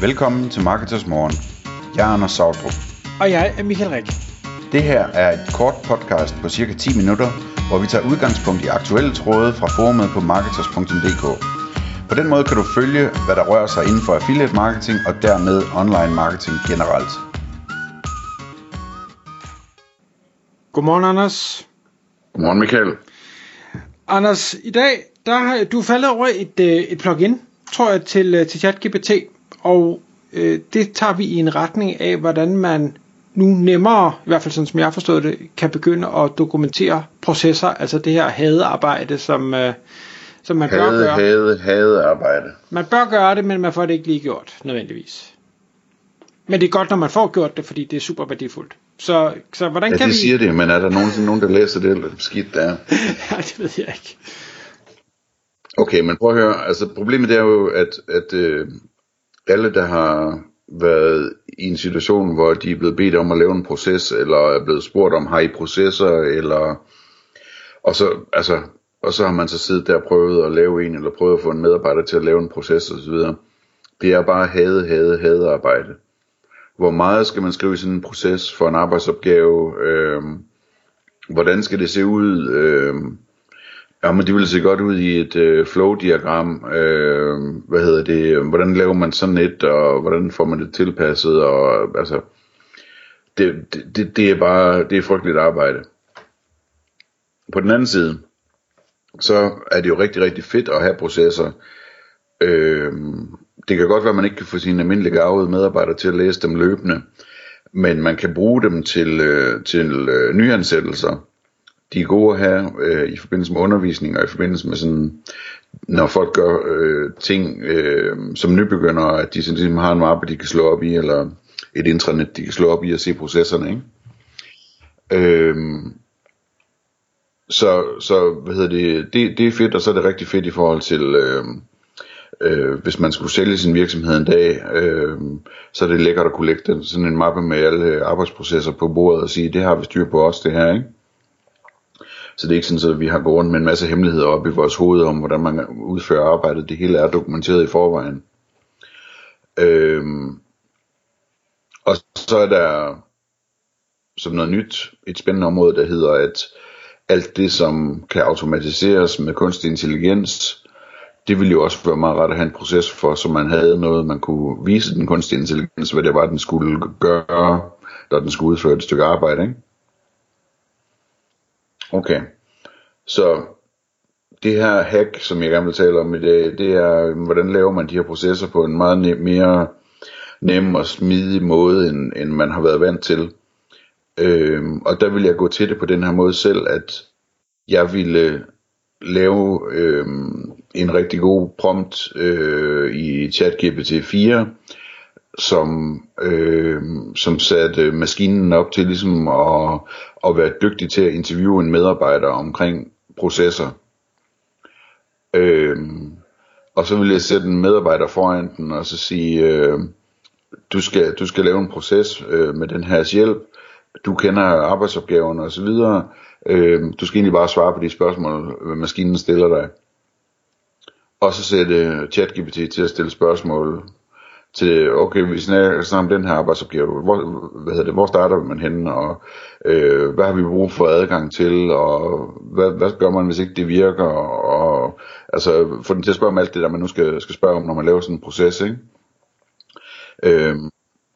Velkommen til Marketers Morgen. Jeg er Anders Sautrup. Og jeg er Michael Rik. Det her er et kort podcast på cirka 10 minutter, hvor vi tager udgangspunkt i aktuelle tråde fra forumet på marketers.dk. På den måde kan du følge, hvad der rører sig inden for affiliate marketing og dermed online marketing generelt. Godmorgen, Anders. Godmorgen Michael. Anders, i dag der har du faldet over et, øh, et plugin, tror jeg, til, øh, til ChatGPT, og øh, det tager vi i en retning af, hvordan man nu nemmere, i hvert fald sådan som jeg forstået det, kan begynde at dokumentere processer, altså det her hadearbejde, som, øh, som man hade, bør gøre. Hade, hade arbejde. Man bør gøre det, men man får det ikke lige gjort, nødvendigvis. Men det er godt, når man får gjort det, fordi det er super værdifuldt. Så, så hvordan Ja, kan det vi... siger det, men er der nogensinde nogen, der læser det, eller skidt der? ja, det ved jeg ikke. Okay, men prøv at høre, altså problemet er jo, at, at øh, alle, der har været i en situation, hvor de er blevet bedt om at lave en proces, eller er blevet spurgt om, har I processer, eller, og så, altså, og så har man så siddet der og prøvet at lave en, eller prøvet at få en medarbejder til at lave en proces osv. Det er bare hade, hade, hade arbejde. Hvor meget skal man skrive i sådan en proces for en arbejdsopgave? Øh, hvordan skal det se ud? Øh, Ja, men det ville se godt ud i et øh, flow-diagram. Øh, hvad hedder det? Hvordan laver man sådan et, og hvordan får man det tilpasset? Og altså, det, det, det er bare det er frygteligt arbejde. På den anden side, så er det jo rigtig, rigtig fedt at have processer. Øh, det kan godt være, at man ikke kan få sine almindelige gavede medarbejdere til at læse dem løbende, men man kan bruge dem til, øh, til øh, nyansættelser de er gode at have øh, i forbindelse med undervisning og i forbindelse med sådan, når folk gør øh, ting øh, som nybegynder, at de sådan, ligesom har en mappe, de kan slå op i, eller et intranet, de kan slå op i og se processerne, ikke? Øh, så, så hvad hedder det, det, det er fedt, og så er det rigtig fedt i forhold til, øh, øh, hvis man skulle sælge sin virksomhed en dag, øh, så er det lækkert at kunne lægge den, sådan en mappe med alle arbejdsprocesser på bordet og sige, det har vi styr på os, det her, ikke? Så det er ikke sådan, at vi har gået rundt med en masse hemmeligheder op i vores hoved om, hvordan man udfører arbejdet. Det hele er dokumenteret i forvejen. Øhm, og så er der som noget nyt et spændende område, der hedder, at alt det, som kan automatiseres med kunstig intelligens, det ville jo også være meget rart at have en proces for, så man havde noget, man kunne vise den kunstige intelligens, hvad det var, den skulle gøre, når den skulle udføre et stykke arbejde, ikke? Okay. Så det her hack, som jeg gerne vil tale om i dag, det er, hvordan laver man de her processer på en meget ne- mere nem og smidig måde, end, end man har været vant til. Øhm, og der vil jeg gå til det på den her måde selv, at jeg ville øh, lave øhm, en rigtig god prompt øh, i ChatGPT 4, som, øh, som satte maskinen op til ligesom at, at være dygtig til at interviewe en medarbejder omkring processer. Øh, og så vil jeg sætte en medarbejder foran den og så sige, øh, du, skal, du skal lave en proces øh, med den her hjælp, du kender arbejdsopgaverne osv., øh, du skal egentlig bare svare på de spørgsmål, øh, maskinen stiller dig. Og så sætte ChatGPT til at stille spørgsmål til, okay, vi snakker om den her arbejdsopgave, hvor, hvad hedder det, hvor starter man henne, og øh, hvad har vi brug for adgang til, og hvad, hvad gør man, hvis ikke det virker, og altså få den til at spørge om alt det der, man nu skal, skal spørge om, når man laver sådan en proces, ikke? Øh,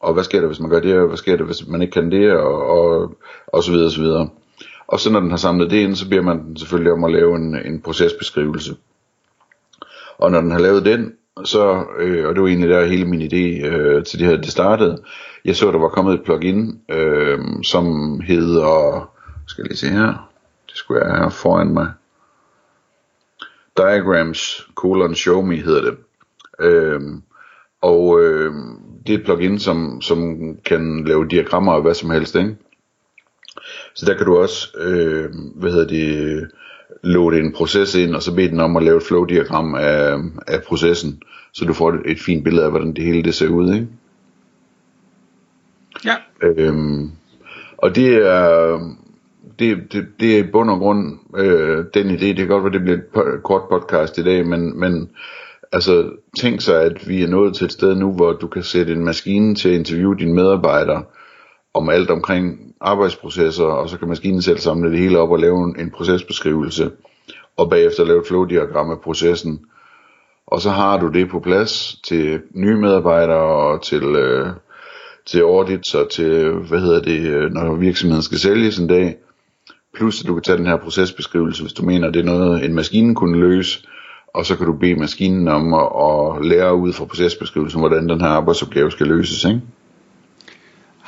og hvad sker der, hvis man gør det, og hvad sker der, hvis man ikke kan det, og, og, og så videre, og så videre. Og så når den har samlet det ind, så beder man den selvfølgelig om at lave en, en procesbeskrivelse. Og når den har lavet den, så, øh, og det var egentlig der hele min idé øh, til det her, det startede. Jeg så, der var kommet et plugin, øh, som hedder, skal jeg lige se her, det skulle jeg have foran mig. Diagrams, colon, show me hedder det. Øh, og øh, det er et plugin, som, som kan lave diagrammer og hvad som helst, ikke? Så der kan du også, øh, hvad hedder det, loade en proces ind, og så bede den om at lave et flow-diagram af, af processen, så du får et, et fint billede af, hvordan det hele det ser ud, ikke? Ja. Øhm, og det er, det, det, det er i bund og grund øh, den idé, det kan godt være, det bliver et po- kort podcast i dag, men, men Altså, tænk sig, at vi er nået til et sted nu, hvor du kan sætte en maskine til at interviewe dine medarbejdere om alt omkring arbejdsprocesser, og så kan maskinen selv samle det hele op og lave en, en procesbeskrivelse, og bagefter lave et flowdiagram af processen. Og så har du det på plads til nye medarbejdere og til, øh, til audits og til, hvad hedder det, øh, når virksomheden skal sælges en dag. Plus at du kan tage den her procesbeskrivelse, hvis du mener, det er noget, en maskine kunne løse, og så kan du bede maskinen om at, at lære ud fra procesbeskrivelsen, hvordan den her arbejdsopgave skal løses. Ikke?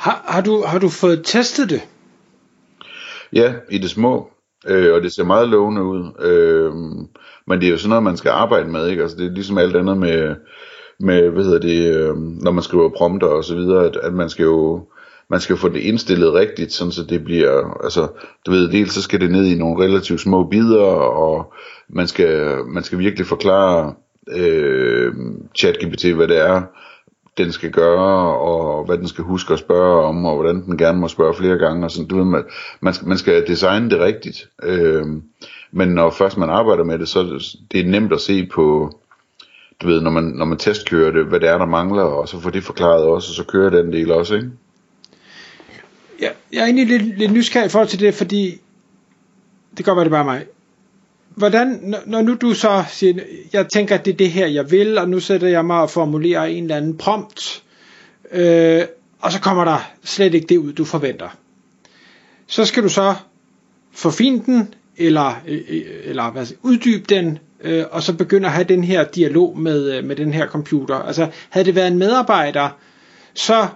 Har, har, du, har du fået testet det? Ja, i det små, øh, og det ser meget lovende ud. Øh, men det er jo sådan noget, man skal arbejde med, ikke? Altså, det er ligesom alt andet med, med hvad hedder det, øh, når man skriver prompter og så videre, at, at man skal jo man skal få det indstillet rigtigt, sådan så det bliver, altså, du ved, dels så skal det ned i nogle relativt små bidder, og man skal, man skal virkelig forklare øh, ChatGPT, hvad det er, den skal gøre, og hvad den skal huske at spørge om, og hvordan den gerne må spørge flere gange, og sådan, du ved, man, man, skal, man skal designe det rigtigt. Øh, men når først man arbejder med det, så det er nemt at se på, du ved, når man, når man testkører det, hvad det er, der mangler, og så får det forklaret også, og så kører den del også, ikke? Ja, jeg er egentlig lidt, lidt nysgerrig i forhold til det, fordi det kan godt være, det bare mig. Hvordan, når, nu du så siger, jeg tænker, at det er det her, jeg vil, og nu sætter jeg mig og formulerer en eller anden prompt, øh, og så kommer der slet ikke det ud, du forventer. Så skal du så forfine den, eller, øh, eller hvad, uddybe den, øh, og så begynde at have den her dialog med, øh, med den her computer. Altså, havde det været en medarbejder, så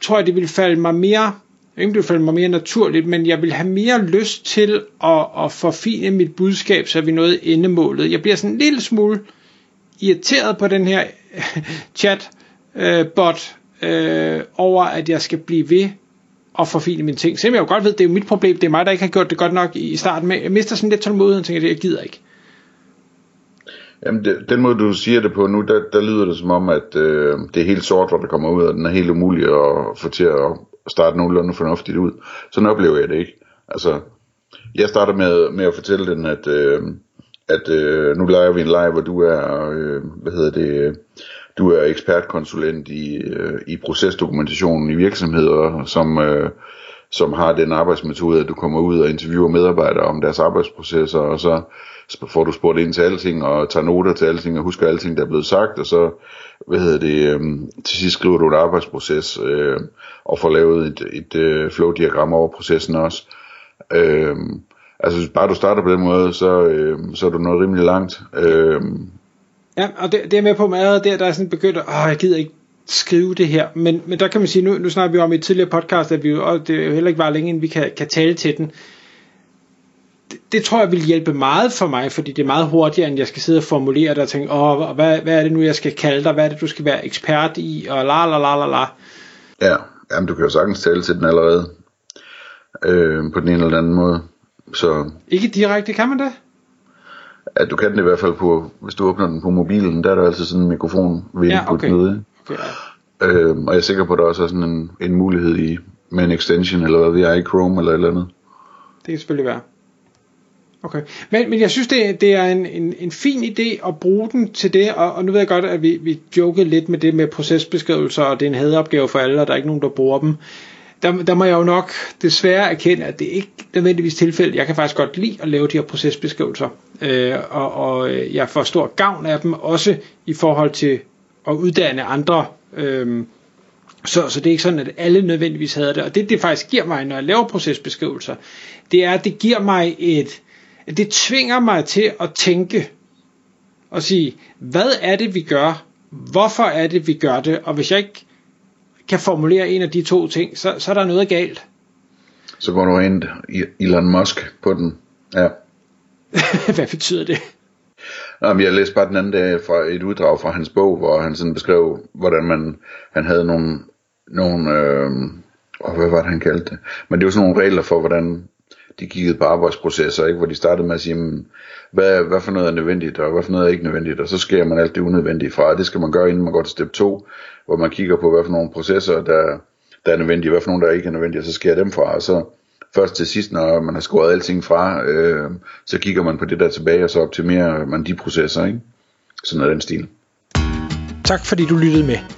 tror jeg, det ville falde mig mere, ikke det ville mig mere naturligt, men jeg vil have mere lyst til at, at forfine mit budskab, så vi nåede endemålet. Jeg bliver sådan en lille smule irriteret på den her chat øh, bot øh, over, at jeg skal blive ved at forfine mine ting. Selvom jeg jo godt ved, det er jo mit problem, det er mig, der ikke har gjort det godt nok i starten, men jeg mister sådan lidt tålmodighed og tænker, at jeg gider ikke. Jamen, det, den måde du siger det på nu, der, der lyder det som om, at øh, det er helt sort, hvor det kommer ud, og den er helt umulig at få til at starte nogenlunde fornuftigt ud. Sådan oplever jeg det ikke. Altså, jeg starter med, med at fortælle den, at, øh, at øh, nu leger vi en leg, hvor du er, øh, hvad hedder det, du er ekspertkonsulent i, øh, i procesdokumentationen i virksomheder, som, øh, som har den arbejdsmetode, at du kommer ud og interviewer medarbejdere om deres arbejdsprocesser, og så så får du spurgt ind til alting, og tager noter til alting, og husker alting, der er blevet sagt, og så, hvad hedder det, øh, til sidst skriver du et arbejdsproces, øh, og får lavet et, et øh, flow-diagram over processen også. Øh, altså, hvis bare du starter på den måde, så, øh, så er du nået rimelig langt. Øh, Ja, og det, det er med på meget der, der er sådan begyndt, åh, jeg gider ikke skrive det her, men, men der kan man sige, nu, nu snakker vi om i et tidligere podcast, at vi jo, og det er jo heller ikke var længe, inden vi kan, kan tale til den, det, det tror jeg vil hjælpe meget for mig, fordi det er meget hurtigere, end jeg skal sidde og formulere det og tænke, åh, hvad, hvad er det nu, jeg skal kalde dig, hvad er det, du skal være ekspert i, og la la la la la. Ja, jamen du kan jo sagtens tale til den allerede, øh, på den ene eller anden måde. Så, Ikke direkte, kan man det? ja, du kan den i hvert fald på, hvis du åbner den på mobilen, der er der altid sådan en mikrofon ved Ja, okay. Okay, ja. Øh, og jeg er sikker på, at der også er sådan en, en mulighed i, med en extension, eller hvad ved jeg, i Chrome eller et eller andet. Det kan selvfølgelig være. Okay. Men, men jeg synes, det, det er en, en, en fin idé at bruge den til det, og, og nu ved jeg godt, at vi, vi jokede lidt med det med procesbeskrivelser, og det er en hadeopgave for alle, og der er ikke nogen, der bruger dem. Der, der må jeg jo nok desværre erkende, at det ikke nødvendigvis tilfælde. Jeg kan faktisk godt lide at lave de her procesbeskrivelser, øh, og, og øh, jeg får stor gavn af dem, også i forhold til at uddanne andre. Øh, så, så det er ikke sådan, at alle nødvendigvis havde det. Og det, det faktisk giver mig, når jeg laver procesbeskrivelser, det er, at det giver mig et, det tvinger mig til at tænke og sige, hvad er det, vi gør? Hvorfor er det, vi gør det? Og hvis jeg ikke kan formulere en af de to ting, så, så er der noget galt. Så går du rent i Elon Musk på den. Ja. hvad betyder det? Nå, jeg læste bare den anden dag fra et uddrag fra hans bog, hvor han sådan beskrev, hvordan man, han havde nogle, nogle øh, og hvad var det, han kaldte det? Men det var sådan nogle regler for, hvordan de kiggede på arbejdsprocesser, ikke? hvor de startede med at sige, hvad, hvad for noget er nødvendigt, og hvad for noget er ikke nødvendigt, og så skærer man alt det unødvendige fra, og det skal man gøre, inden man går til step 2, hvor man kigger på, hvad for nogle processer, der, der er nødvendige, hvad for nogle, der ikke er nødvendige, og så skærer dem fra, og så først til sidst, når man har skåret alting fra, øh, så kigger man på det der tilbage, og så optimerer man de processer, ikke? Sådan er den stil. Tak fordi du lyttede med.